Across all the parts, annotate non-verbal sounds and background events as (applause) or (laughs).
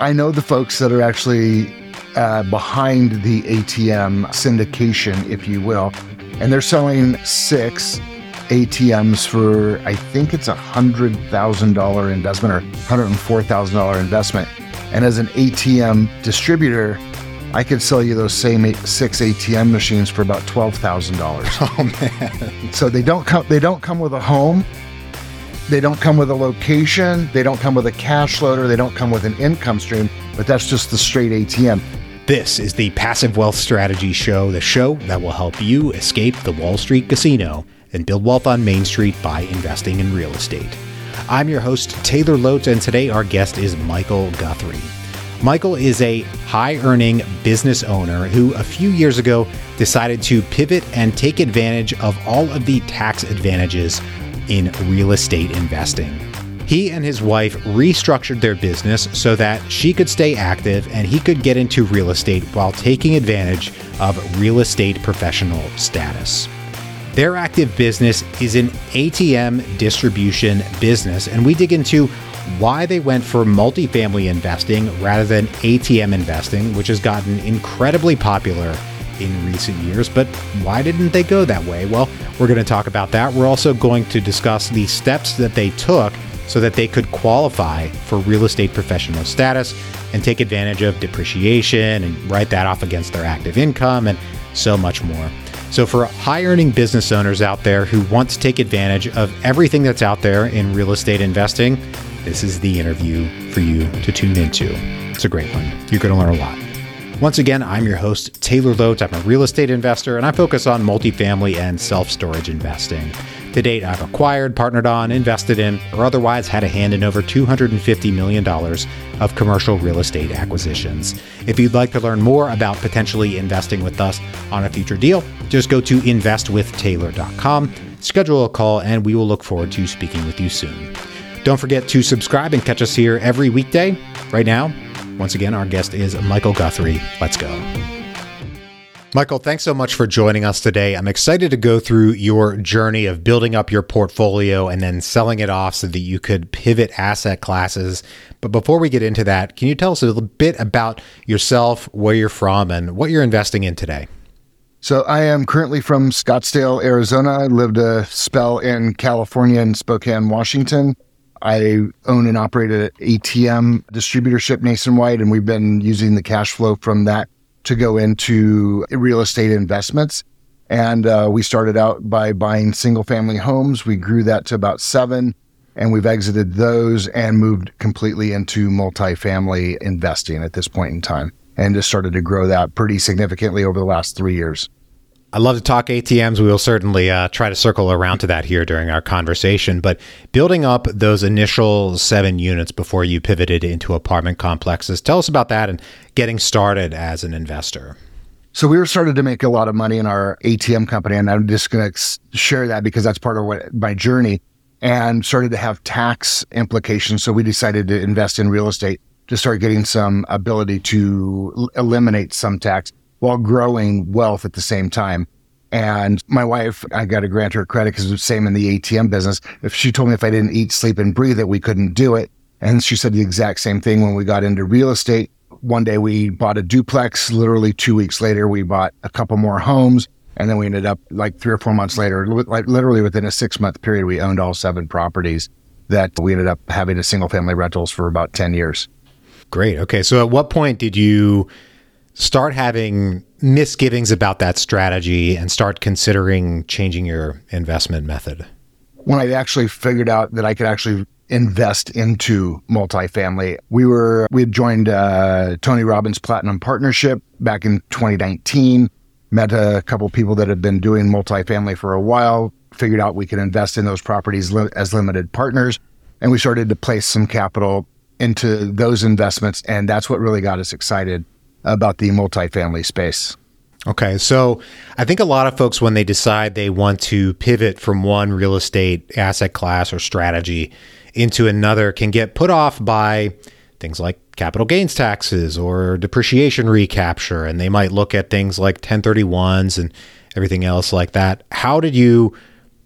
I know the folks that are actually uh, behind the ATM syndication, if you will, and they're selling six ATMs for I think it's a hundred thousand dollar investment or hundred and four thousand dollar investment. And as an ATM distributor, I could sell you those same eight, six ATM machines for about twelve thousand dollars. (laughs) Oh man! So they don't come. They don't come with a home. They don't come with a location. They don't come with a cash loader. They don't come with an income stream. But that's just the straight ATM. This is the Passive Wealth Strategy Show, the show that will help you escape the Wall Street casino and build wealth on Main Street by investing in real estate. I'm your host, Taylor Loht, and today our guest is Michael Guthrie. Michael is a high earning business owner who a few years ago decided to pivot and take advantage of all of the tax advantages in real estate investing. He and his wife restructured their business so that she could stay active and he could get into real estate while taking advantage of real estate professional status. Their active business is an ATM distribution business, and we dig into why they went for multifamily investing rather than ATM investing, which has gotten incredibly popular in recent years. But why didn't they go that way? Well, we're going to talk about that. We're also going to discuss the steps that they took so that they could qualify for real estate professional status and take advantage of depreciation and write that off against their active income and so much more. So, for high earning business owners out there who want to take advantage of everything that's out there in real estate investing, this is the interview for you to tune into. It's a great one. You're going to learn a lot. Once again, I'm your host, Taylor Loht. I'm a real estate investor and I focus on multifamily and self storage investing. To date, I've acquired, partnered on, invested in, or otherwise had a hand in over $250 million of commercial real estate acquisitions. If you'd like to learn more about potentially investing with us on a future deal, just go to investwithtaylor.com, schedule a call, and we will look forward to speaking with you soon. Don't forget to subscribe and catch us here every weekday. Right now, once again, our guest is Michael Guthrie. Let's go. Michael, thanks so much for joining us today. I'm excited to go through your journey of building up your portfolio and then selling it off so that you could pivot asset classes. But before we get into that, can you tell us a little bit about yourself, where you're from, and what you're investing in today? So I am currently from Scottsdale, Arizona. I lived a spell in California and Spokane, Washington. I own and operate an ATM distributorship nationwide, and we've been using the cash flow from that to go into real estate investments. And uh, we started out by buying single family homes. We grew that to about seven, and we've exited those and moved completely into multifamily investing at this point in time and just started to grow that pretty significantly over the last three years. I love to talk ATMs. We will certainly uh, try to circle around to that here during our conversation. But building up those initial seven units before you pivoted into apartment complexes, tell us about that and getting started as an investor. So we were started to make a lot of money in our ATM company, and I'm just going to share that because that's part of what my journey. And started to have tax implications, so we decided to invest in real estate to start getting some ability to eliminate some tax while growing wealth at the same time. And my wife, I got to grant her credit because it was the same in the ATM business. If she told me if I didn't eat, sleep, and breathe that we couldn't do it. And she said the exact same thing when we got into real estate. One day we bought a duplex. Literally two weeks later, we bought a couple more homes. And then we ended up like three or four months later, like literally within a six month period, we owned all seven properties that we ended up having a single family rentals for about 10 years. Great. Okay. So at what point did you start having misgivings about that strategy and start considering changing your investment method? When I actually figured out that I could actually invest into multifamily, we were we had joined uh, Tony Robbins Platinum Partnership back in 2019. Met a couple people that had been doing multifamily for a while. Figured out we could invest in those properties li- as limited partners, and we started to place some capital into those investments, and that's what really got us excited about the multifamily space. Okay. So I think a lot of folks, when they decide they want to pivot from one real estate asset class or strategy into another, can get put off by things like capital gains taxes or depreciation recapture. And they might look at things like 1031s and everything else like that. How did you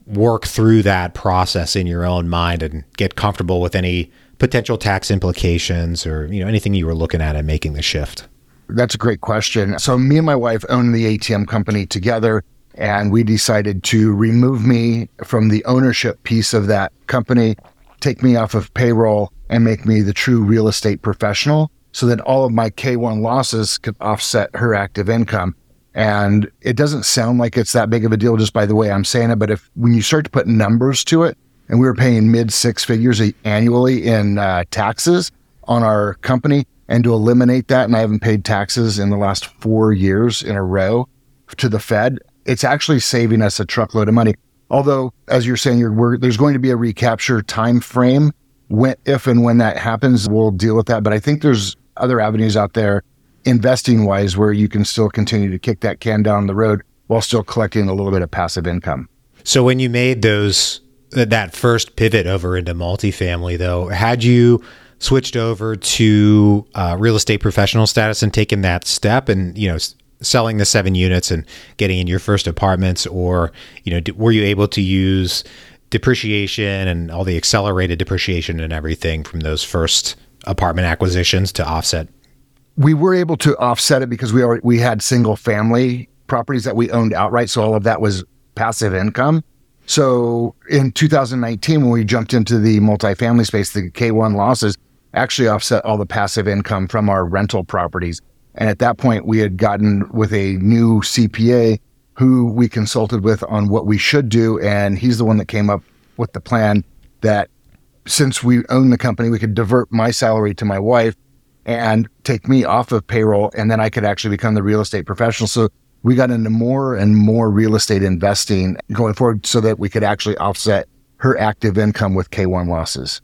work through that process in your own mind and get comfortable with any potential tax implications or you know anything you were looking at in making the shift? That's a great question. So me and my wife own the ATM company together and we decided to remove me from the ownership piece of that company, take me off of payroll and make me the true real estate professional so that all of my K1 losses could offset her active income. And it doesn't sound like it's that big of a deal just by the way I'm saying it, but if when you start to put numbers to it, and we were paying mid six figures annually in uh, taxes on our company. And to eliminate that, and I haven't paid taxes in the last four years in a row to the Fed, it's actually saving us a truckload of money. Although, as you're saying, you're, there's going to be a recapture time frame. When, if and when that happens, we'll deal with that. But I think there's other avenues out there, investing wise, where you can still continue to kick that can down the road while still collecting a little bit of passive income. So when you made those that first pivot over into multifamily, though, had you switched over to uh, real estate professional status and taken that step, and you know, selling the seven units and getting in your first apartments, or you know, were you able to use depreciation and all the accelerated depreciation and everything from those first apartment acquisitions to offset? We were able to offset it because we already, we had single family properties that we owned outright, so all of that was passive income. So in 2019, when we jumped into the multifamily space, the K1 losses actually offset all the passive income from our rental properties. And at that point, we had gotten with a new CPA who we consulted with on what we should do. And he's the one that came up with the plan that since we own the company, we could divert my salary to my wife and take me off of payroll. And then I could actually become the real estate professional. So we got into more and more real estate investing going forward so that we could actually offset her active income with K1 losses.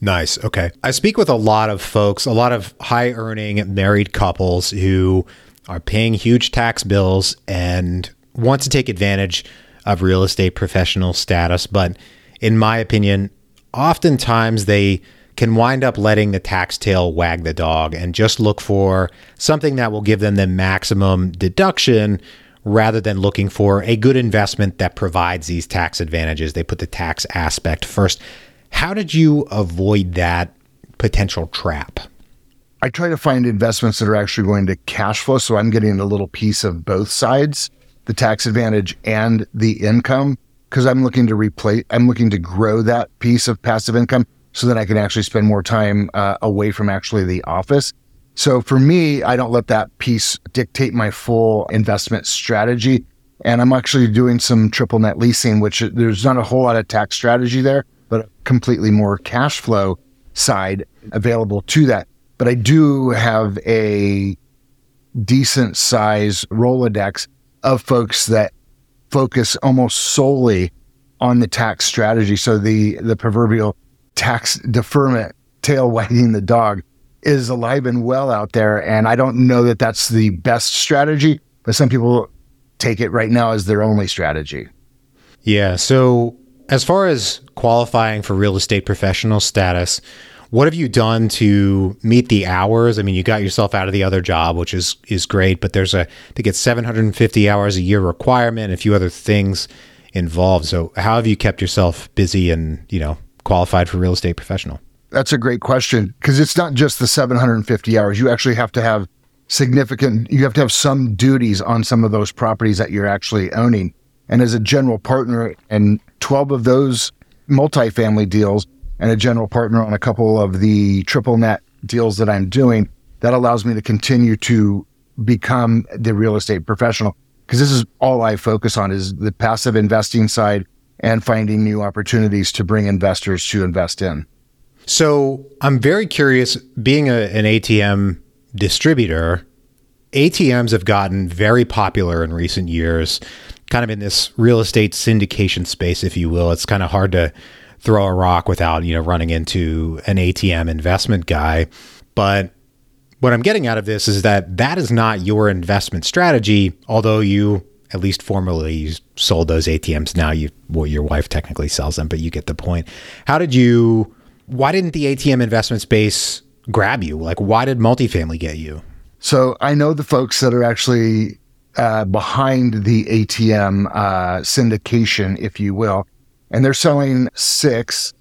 Nice. Okay. I speak with a lot of folks, a lot of high earning married couples who are paying huge tax bills and want to take advantage of real estate professional status. But in my opinion, oftentimes they can wind up letting the tax tail wag the dog and just look for something that will give them the maximum deduction rather than looking for a good investment that provides these tax advantages. They put the tax aspect first. How did you avoid that potential trap? I try to find investments that are actually going to cash flow. So I'm getting a little piece of both sides, the tax advantage and the income, because I'm looking to replace, I'm looking to grow that piece of passive income so that I can actually spend more time uh, away from actually the office. So for me, I don't let that piece dictate my full investment strategy. And I'm actually doing some triple net leasing, which there's not a whole lot of tax strategy there, but completely more cash flow side available to that. But I do have a decent size Rolodex of folks that focus almost solely on the tax strategy. So the, the proverbial tax deferment, tail wagging the dog, is alive and well out there. And I don't know that that's the best strategy, but some people take it right now as their only strategy. Yeah. So, as far as qualifying for real estate professional status, what have you done to meet the hours? I mean, you got yourself out of the other job, which is is great, but there's a to get 750 hours a year requirement, a few other things involved. So, how have you kept yourself busy and you know qualified for real estate professional? That's a great question because it's not just the 750 hours. You actually have to have significant, you have to have some duties on some of those properties that you're actually owning. And as a general partner, and 12 of those multifamily deals, and a general partner on a couple of the triple net deals that I'm doing, that allows me to continue to become the real estate professional because this is all I focus on is the passive investing side and finding new opportunities to bring investors to invest in. So I'm very curious, being a, an ATM distributor, ATMs have gotten very popular in recent years, kind of in this real estate syndication space, if you will. It's kind of hard to throw a rock without, you know, running into an ATM investment guy. But what I'm getting out of this is that that is not your investment strategy, although you at least formerly you sold those ATMs. Now you, well, your wife technically sells them, but you get the point. How did you? Why didn't the ATM investment space grab you? Like, why did multifamily get you? So I know the folks that are actually uh, behind the ATM uh, syndication, if you will, and they're selling six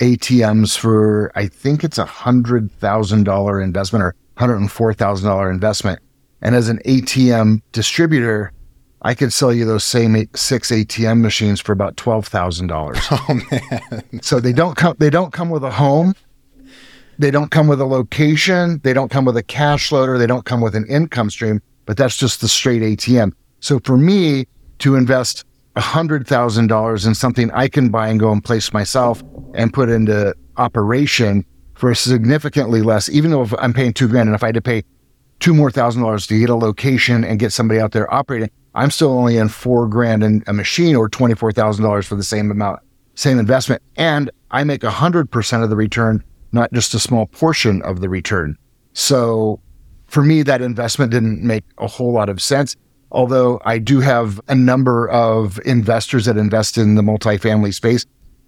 ATMs for, I think it's a $100,000 investment or $104,000 investment. And as an ATM distributor, I could sell you those same eight, six ATM machines for about twelve thousand dollars. (laughs) Oh man! So they don't come. They don't come with a home. They don't come with a location. They don't come with a cash loader. They don't come with an income stream. But that's just the straight ATM. So for me to invest hundred thousand dollars in something I can buy and go and place myself and put into operation for significantly less, even though if I'm paying two grand and if I had to pay two more thousand dollars to get a location and get somebody out there operating, I'm still only in four grand in a machine or $24,000 for the same amount, same investment. And I make 100% of the return, not just a small portion of the return. So for me, that investment didn't make a whole lot of sense. Although I do have a number of investors that invest in the multifamily space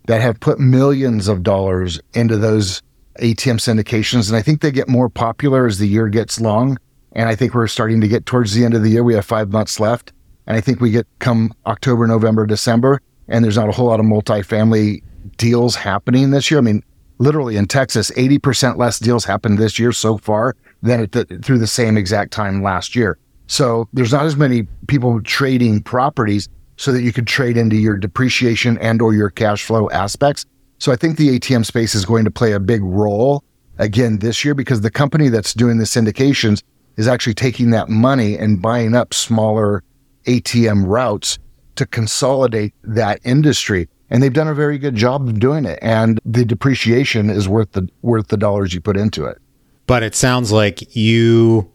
that have put millions of dollars into those ATM syndications. And I think they get more popular as the year gets long. And I think we're starting to get towards the end of the year. We have five months left. And I think we get come October, November, December, and there's not a whole lot of multifamily deals happening this year. I mean, literally in Texas, 80% less deals happened this year so far than the, through the same exact time last year. So there's not as many people trading properties so that you could trade into your depreciation and or your cash flow aspects. So I think the ATM space is going to play a big role again this year because the company that's doing the syndications is actually taking that money and buying up smaller ATM routes to consolidate that industry. And they've done a very good job of doing it. And the depreciation is worth the worth the dollars you put into it. But it sounds like you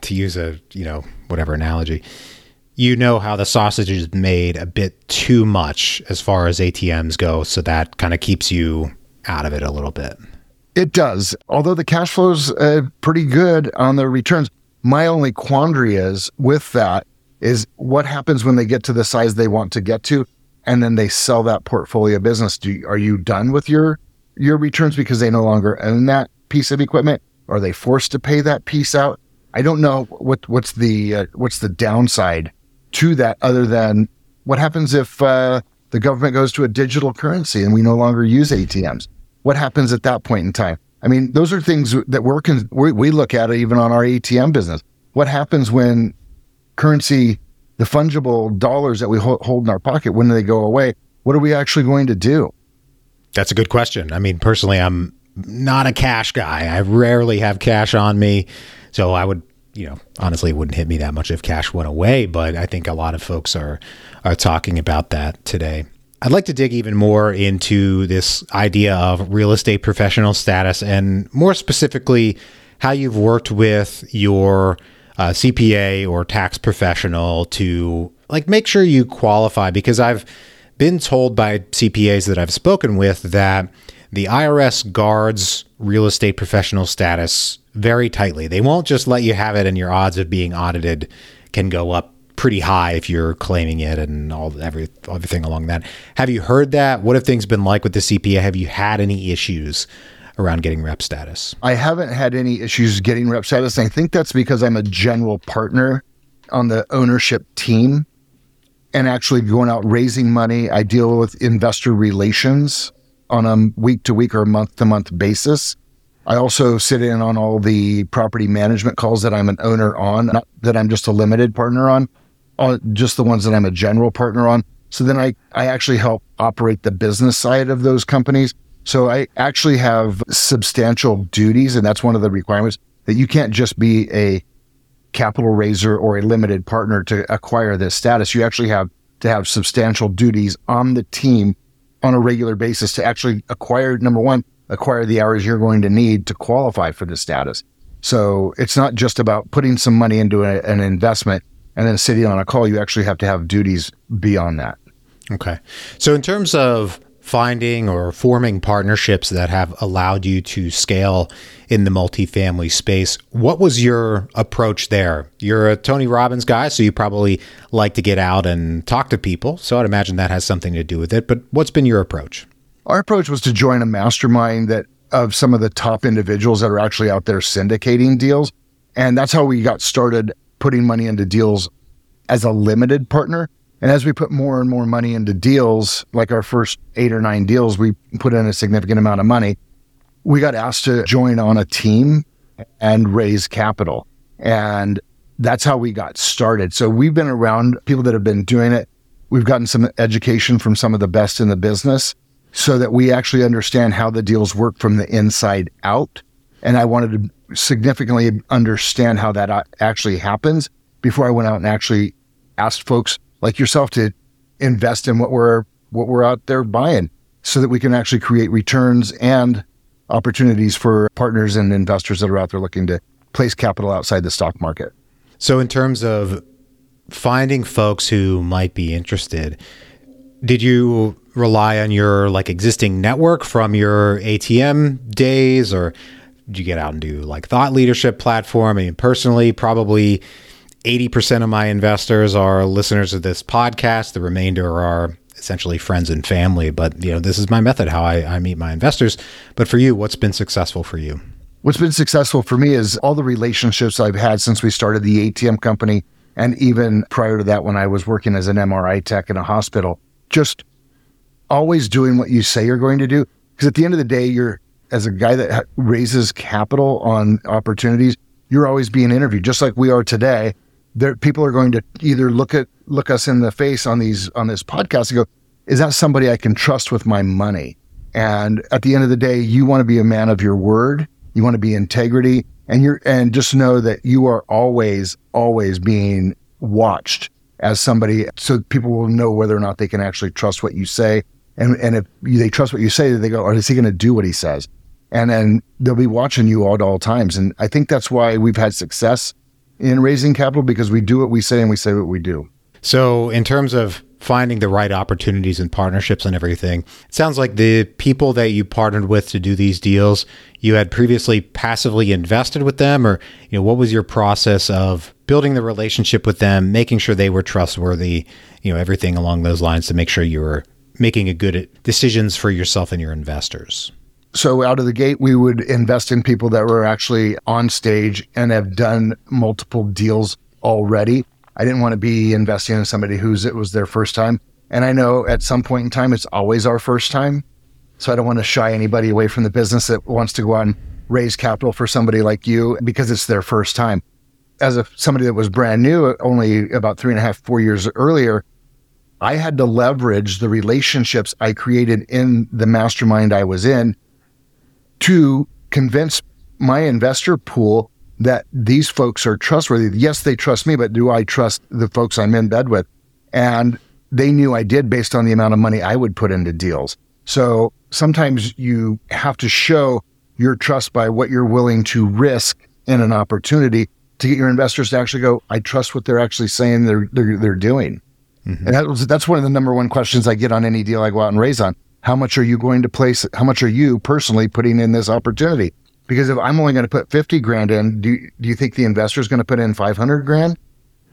to use a, you know, whatever analogy, you know how the sausage is made a bit too much as far as ATMs go, so that kind of keeps you out of it a little bit. It does. Although the cash flow's uh, pretty good on the returns, my only quandary is with that is what happens when they get to the size they want to get to and then they sell that portfolio business do are you done with your your returns because they no longer own that piece of equipment? Are they forced to pay that piece out? I don't know what what's the uh, what's the downside to that other than what happens if uh, the government goes to a digital currency and we no longer use atms what happens at that point in time? I mean those are things that we're con- we we look at even on our atm business. What happens when currency, the fungible dollars that we hold in our pocket, when they go away, what are we actually going to do? That's a good question. I mean, personally, I'm not a cash guy. I rarely have cash on me. So I would, you know, honestly, it wouldn't hit me that much if cash went away, but I think a lot of folks are are talking about that today. I'd like to dig even more into this idea of real estate professional status and more specifically how you've worked with your uh, CPA or tax professional to like make sure you qualify because I've been told by CPAs that I've spoken with that the IRS guards real estate professional status very tightly. They won't just let you have it, and your odds of being audited can go up pretty high if you're claiming it and all every everything along that. Have you heard that? What have things been like with the CPA? Have you had any issues around getting rep status? I haven't had any issues getting rep status. I think that's because I'm a general partner on the ownership team and actually going out raising money. I deal with investor relations on a week to week or month to month basis. I also sit in on all the property management calls that I'm an owner on, not that I'm just a limited partner on, uh, just the ones that I'm a general partner on. So then I, I actually help operate the business side of those companies. So I actually have substantial duties, and that's one of the requirements that you can't just be a capital raiser or a limited partner to acquire this status. You actually have to have substantial duties on the team on a regular basis to actually acquire, number one, acquire the hours you're going to need to qualify for the status. So it's not just about putting some money into a, an investment and then sitting on a call. You actually have to have duties beyond that. Okay. So in terms of finding or forming partnerships that have allowed you to scale in the multifamily space. What was your approach there? You're a Tony Robbins guy, so you probably like to get out and talk to people. So I'd imagine that has something to do with it. But what's been your approach? Our approach was to join a mastermind that of some of the top individuals that are actually out there syndicating deals. And that's how we got started putting money into deals as a limited partner And as we put more and more money into deals, like our first eight or nine deals, we put in a significant amount of money. We got asked to join on a team and raise capital. And that's how we got started. So we've been around people that have been doing it. We've gotten some education from some of the best in the business so that we actually understand how the deals work from the inside out. And I wanted to significantly understand how that actually happens before I went out and actually asked folks like yourself to invest in what we're what we're out there buying so that we can actually create returns and opportunities for partners and investors that are out there looking to place capital outside the stock market. So in terms of finding folks who might be interested, did you rely on your like existing network from your ATM days or did you get out and do like thought leadership platform? I mean, personally, probably 80% of my investors are listeners of this podcast. The remainder are essentially friends and family. But, you know, this is my method, how I, I meet my investors. But for you, what's been successful for you? What's been successful for me is all the relationships I've had since we started the ATM company. And even prior to that, when I was working as an MRI tech in a hospital, just always doing what you say you're going to do. Because at the end of the day, you're, as a guy that raises capital on opportunities, you're always being interviewed, just like we are today there people are going to either look at look us in the face on these on this podcast and go, is that somebody I can trust with my money? And at the end of the day, you want to be a man of your word. You want to be integrity and you're and just know that you are always, always being watched as somebody so people will know whether or not they can actually trust what you say. And and if they trust what you say, they go, or is he going to do what he says? And then they'll be watching you at all times. And I think that's why we've had success in raising capital because we do what we say and we say what we do. So, in terms of finding the right opportunities and partnerships and everything, it sounds like the people that you partnered with to do these deals, you had previously passively invested with them, or you know, what was your process of building the relationship with them, making sure they were trustworthy, you know, everything along those lines to make sure you were making a good decisions for yourself and your investors. So out of the gate, we would invest in people that were actually on stage and have done multiple deals already. I didn't want to be investing in somebody whose it was their first time. And I know at some point in time, it's always our first time. So I don't want to shy anybody away from the business that wants to go out and raise capital for somebody like you because it's their first time. As a somebody that was brand new, only about three and a half, four years earlier, I had to leverage the relationships I created in the mastermind I was in to convince my investor pool that these folks are trustworthy. Yes, they trust me, but do I trust the folks I'm in bed with? And they knew I did based on the amount of money I would put into deals. So sometimes you have to show your trust by what you're willing to risk in an opportunity to get your investors to actually go, I trust what they're actually saying they're they're, they're doing. Mm-hmm. And that was, that's one of the number one questions I get on any deal I go out and raise on how much are you going to place? How much are you personally putting in this opportunity? Because if I'm only going to put 50 grand in, do, do you think the investor is going to put in 500 grand?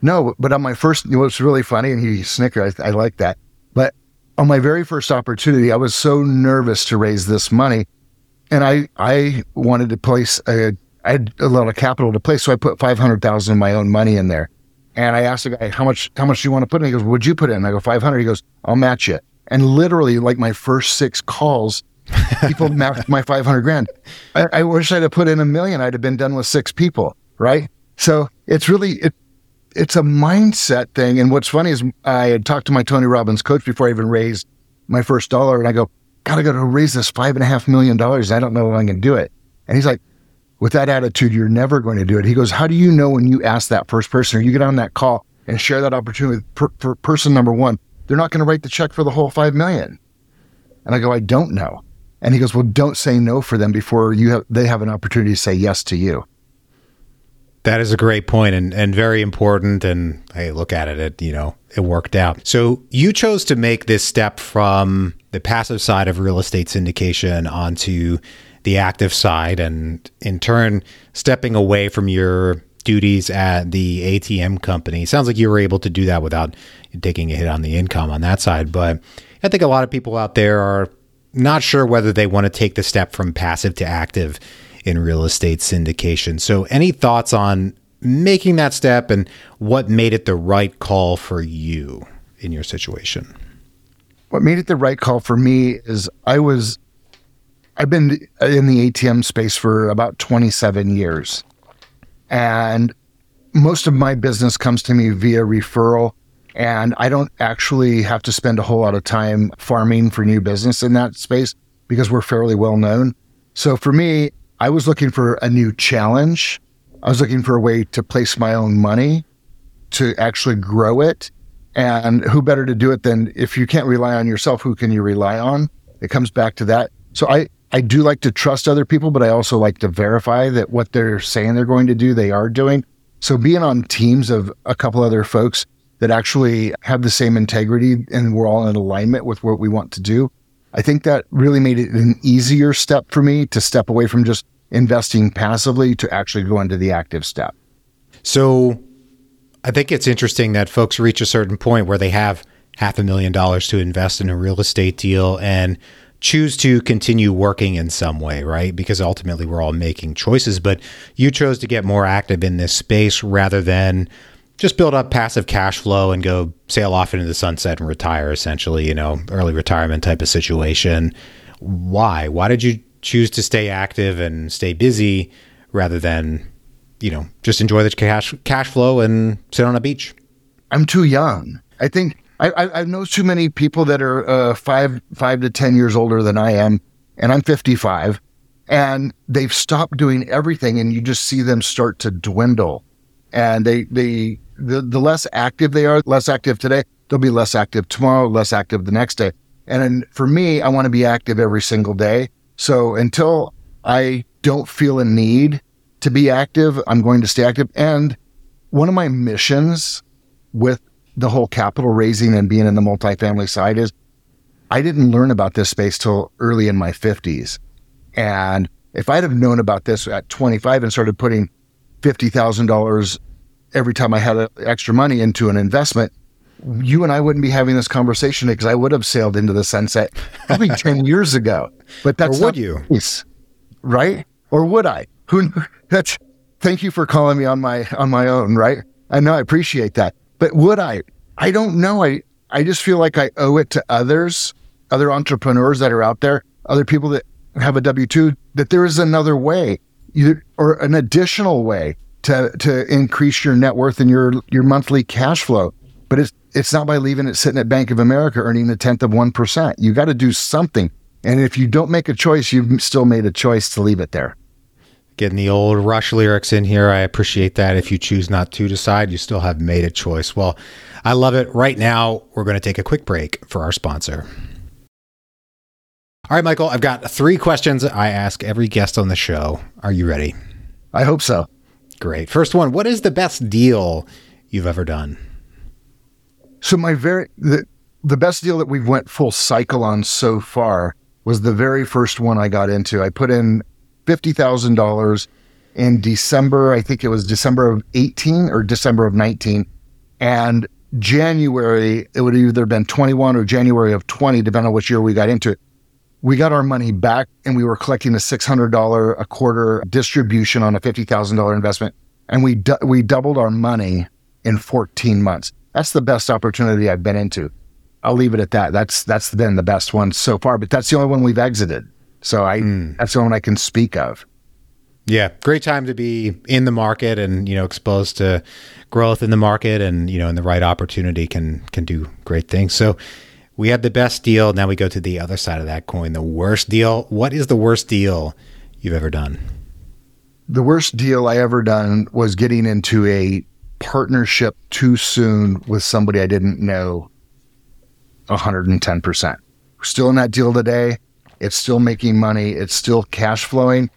No, but on my first, what's really funny, and he snickered, I, I like that. But on my very first opportunity, I was so nervous to raise this money. And I, I wanted to place a, I had a lot of capital to place. So I put 500,000 of my own money in there. And I asked the guy, how much, how much do you want to put in? He goes, would you put in? I go, 500. He goes, I'll match it. And literally, like my first six calls, people (laughs) matched my 500 grand. I, I, wish I'd have put in a million. I'd have been done with six people. Right. So it's really, it, it's a mindset thing. And what's funny is I had talked to my Tony Robbins coach before I even raised my first dollar. And I go, gotta go to raise this five and a half million dollars. I don't know if I can do it. And he's like, with that attitude, you're never going to do it. He goes, how do you know when you ask that first person or you get on that call and share that opportunity with per, per person number one? They're not going to write the check for the whole five million. And I go, I don't know. And he goes, well, don't say no for them before you have, they have an opportunity to say yes to you. That is a great point and, and very important. And hey, look at it, it, you know, it worked out. So you chose to make this step from the passive side of real estate syndication onto the active side and in turn stepping away from your duties at the ATM company. Sounds like you were able to do that without taking a hit on the income on that side. But I think a lot of people out there are not sure whether they want to take the step from passive to active in real estate syndication. So, any thoughts on making that step and what made it the right call for you? in your situation? What made it the right call for me is I was, I've been in the ATM space for about 27 years. And most of my business comes to me via referral. And I don't actually have to spend a whole lot of time farming for new business in that space because we're fairly well known. So for me, I was looking for a new challenge. I was looking for a way to place my own money to actually grow it. And who better to do it than if you can't rely on yourself, who can you rely on? It comes back to that. So I, I do like to trust other people, but I also like to verify that what they're saying they're going to do, they are doing. So being on teams of a couple other folks that actually have the same integrity and we're all in alignment with what we want to do, I think that really made it an easier step for me to step away from just investing passively to actually go into the active step. So I think it's interesting that folks reach a certain point where they have half a million dollars to invest in a real estate deal and choose to continue working in some way, right? Because ultimately we're all making choices, but you chose to get more active in this space rather than just build up passive cash flow and go sail off into the sunset and retire essentially, you know, early retirement type of situation. Why? Why did you choose to stay active and stay busy rather than, you know, just enjoy the cash cash flow and sit on a beach? I'm too young. I think I, I, know too many people that are uh, five five to ten years older than I am, and I'm 55, and they've stopped doing everything, and you just see them start to dwindle, and they they the the less active they are, less active today, they'll be less active tomorrow, less active the next day, and for me, I want to be active every single day. So until I don't feel a need to be active, I'm going to stay active. And one of my missions with the whole capital raising and being in the multifamily side is I didn't learn about this space till early in my 50s. And if I'd have known about this at 25 and started putting $50,000 every time I had extra money into an investment, you and I wouldn't be having this conversation because I would have sailed into the sunset probably (laughs) 10 years ago. But that's or would you? Case, right? Or would I? Who that's (laughs) thank you for calling me on my on my own, right? I know I appreciate that. But would I? I don't know. I, I just feel like I owe it to others, other entrepreneurs that are out there, other people that have a W 2, that there is another way or an additional way to, to increase your net worth and your, your monthly cash flow. But it's, it's not by leaving it sitting at Bank of America earning a tenth of 1%. You got to do something. And if you don't make a choice, you've still made a choice to leave it there getting the old Rush lyrics in here. I appreciate that. If you choose not to decide, you still have made a choice. Well, I love it. Right now, we're going to take a quick break for our sponsor. All right, Michael, I've got three questions I ask every guest on the show. Are you ready? I hope so. Great. First one What is the best deal you've ever done? So, my very, the, the best deal that we've went full cycle on so far was the very first one I got into. I put in $50,000 in December. I think it was December of 18 or December of 19. And January, it would have either been 21 or January of 20, depending on which year we got into it. We got our money back and we were collecting a $600 a quarter distribution on a $50,000 investment. And we, du- we doubled our money in 14 months. That's the best opportunity I've been into. I'll leave it at that. That's, that's been the best one so far, but that's the only one we've exited. So I mm. that's the one I can speak of. Yeah, great time to be in the market and you know exposed to growth in the market and you know and the right opportunity can can do great things. So we had the best deal. Now we go to the other side of that coin, the worst deal. What is the worst deal you've ever done? The worst deal I ever done was getting into a partnership too soon with somebody I didn't know 110%. We're still in that deal today. It's still making money. It's still cash flowing.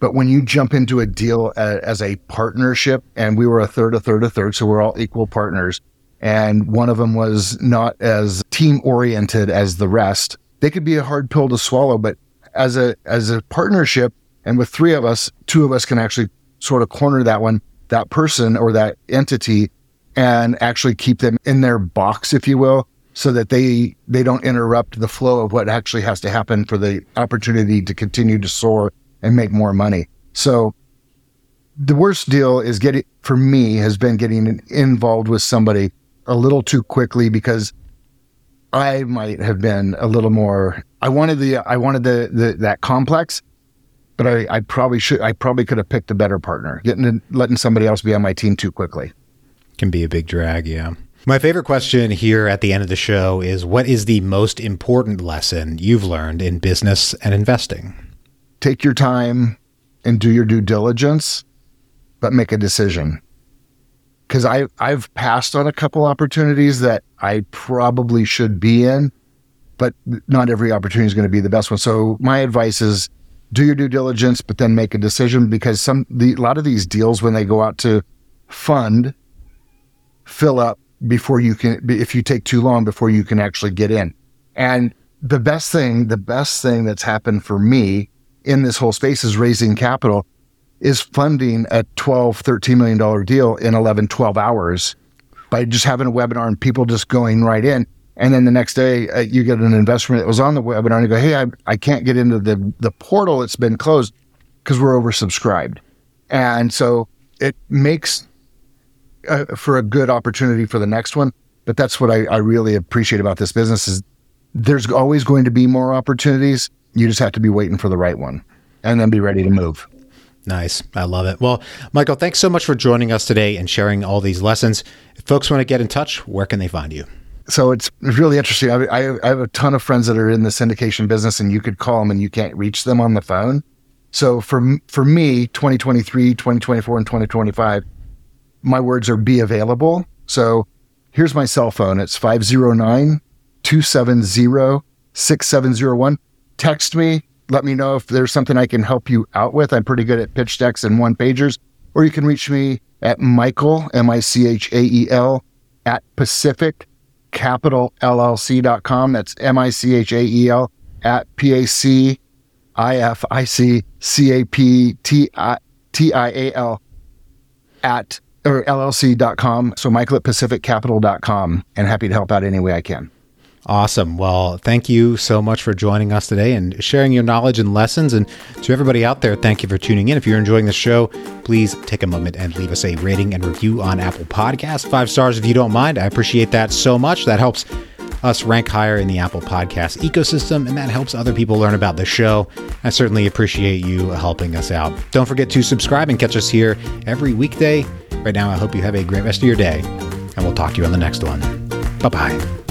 But when you jump into a deal uh, as a partnership, and we were a third, a third, a third, so we're all equal partners, and one of them was not as team oriented as the rest, they could be a hard pill to swallow. But as a as a partnership, and with three of us, two of us can actually sort of corner that one, that person or that entity, and actually keep them in their box, if you will, so that they they don't interrupt the flow of what actually has to happen for the opportunity to continue to soar and make more money. So the worst deal is getting for me has been getting involved with somebody a little too quickly because I might have been a little more. I wanted the I wanted the, the that complex, but I, I probably should I probably could have picked a better partner. Getting letting somebody else be on my team too quickly can be a big drag. Yeah. My favorite question here at the end of the show is what is the most important lesson you've learned in business and investing? Take your time and do your due diligence, but make a decision. Because I've passed on a couple opportunities that I probably should be in, but not every opportunity is going to be the best one. So my advice is do your due diligence, but then make a decision because some the, a lot of these deals when they go out to fund fill up before you can, if you take too long before you can actually get in. And the best thing, the best thing that's happened for me in this whole space is raising capital is funding a 12, 13 million dollar deal in 11, 12 hours by just having a webinar and people just going right in. And then the next day uh, you get an investment that was on the webinar and you go, Hey, I, I can't get into the, the portal. It's been closed because we're oversubscribed. And so it makes uh, for a good opportunity for the next one. But that's what I, I really appreciate about this business is there's always going to be more opportunities. You just have to be waiting for the right one and then be ready to move. Nice. I love it. Well, Michael, thanks so much for joining us today and sharing all these lessons. If folks want to get in touch, where can they find you? So it's really interesting. I, I, I have a ton of friends that are in the syndication business, and you could call them and you can't reach them on the phone. So for for me, 2023, 2024, and 2025, my words are be available. So here's my cell phone. It's 509 270 6701. Text me. Let me know if there's something I can help you out with. I'm pretty good at pitch decks and one pagers. Or you can reach me at Michael, M I C H A E L, at Pacific Capital LLC.com. That's M I C H A E L at P A C I F I C C A P T I T I A L at or llc.com. So Michael at pacificcapital.com and happy to help out any way I can. Awesome. Well, thank you so much for joining us today and sharing your knowledge and lessons. And to everybody out there, thank you for tuning in. If you're enjoying the show, please take a moment and leave us a rating and review on Apple Podcasts. Five stars if you don't mind. I appreciate that so much. That helps us rank higher in the Apple Podcast ecosystem, and that helps other people learn about the show. I certainly appreciate you helping us out. Don't forget to subscribe and catch us here every weekday. Right now, I hope you have a great rest of your day, and we'll talk to you on the next one. Bye bye.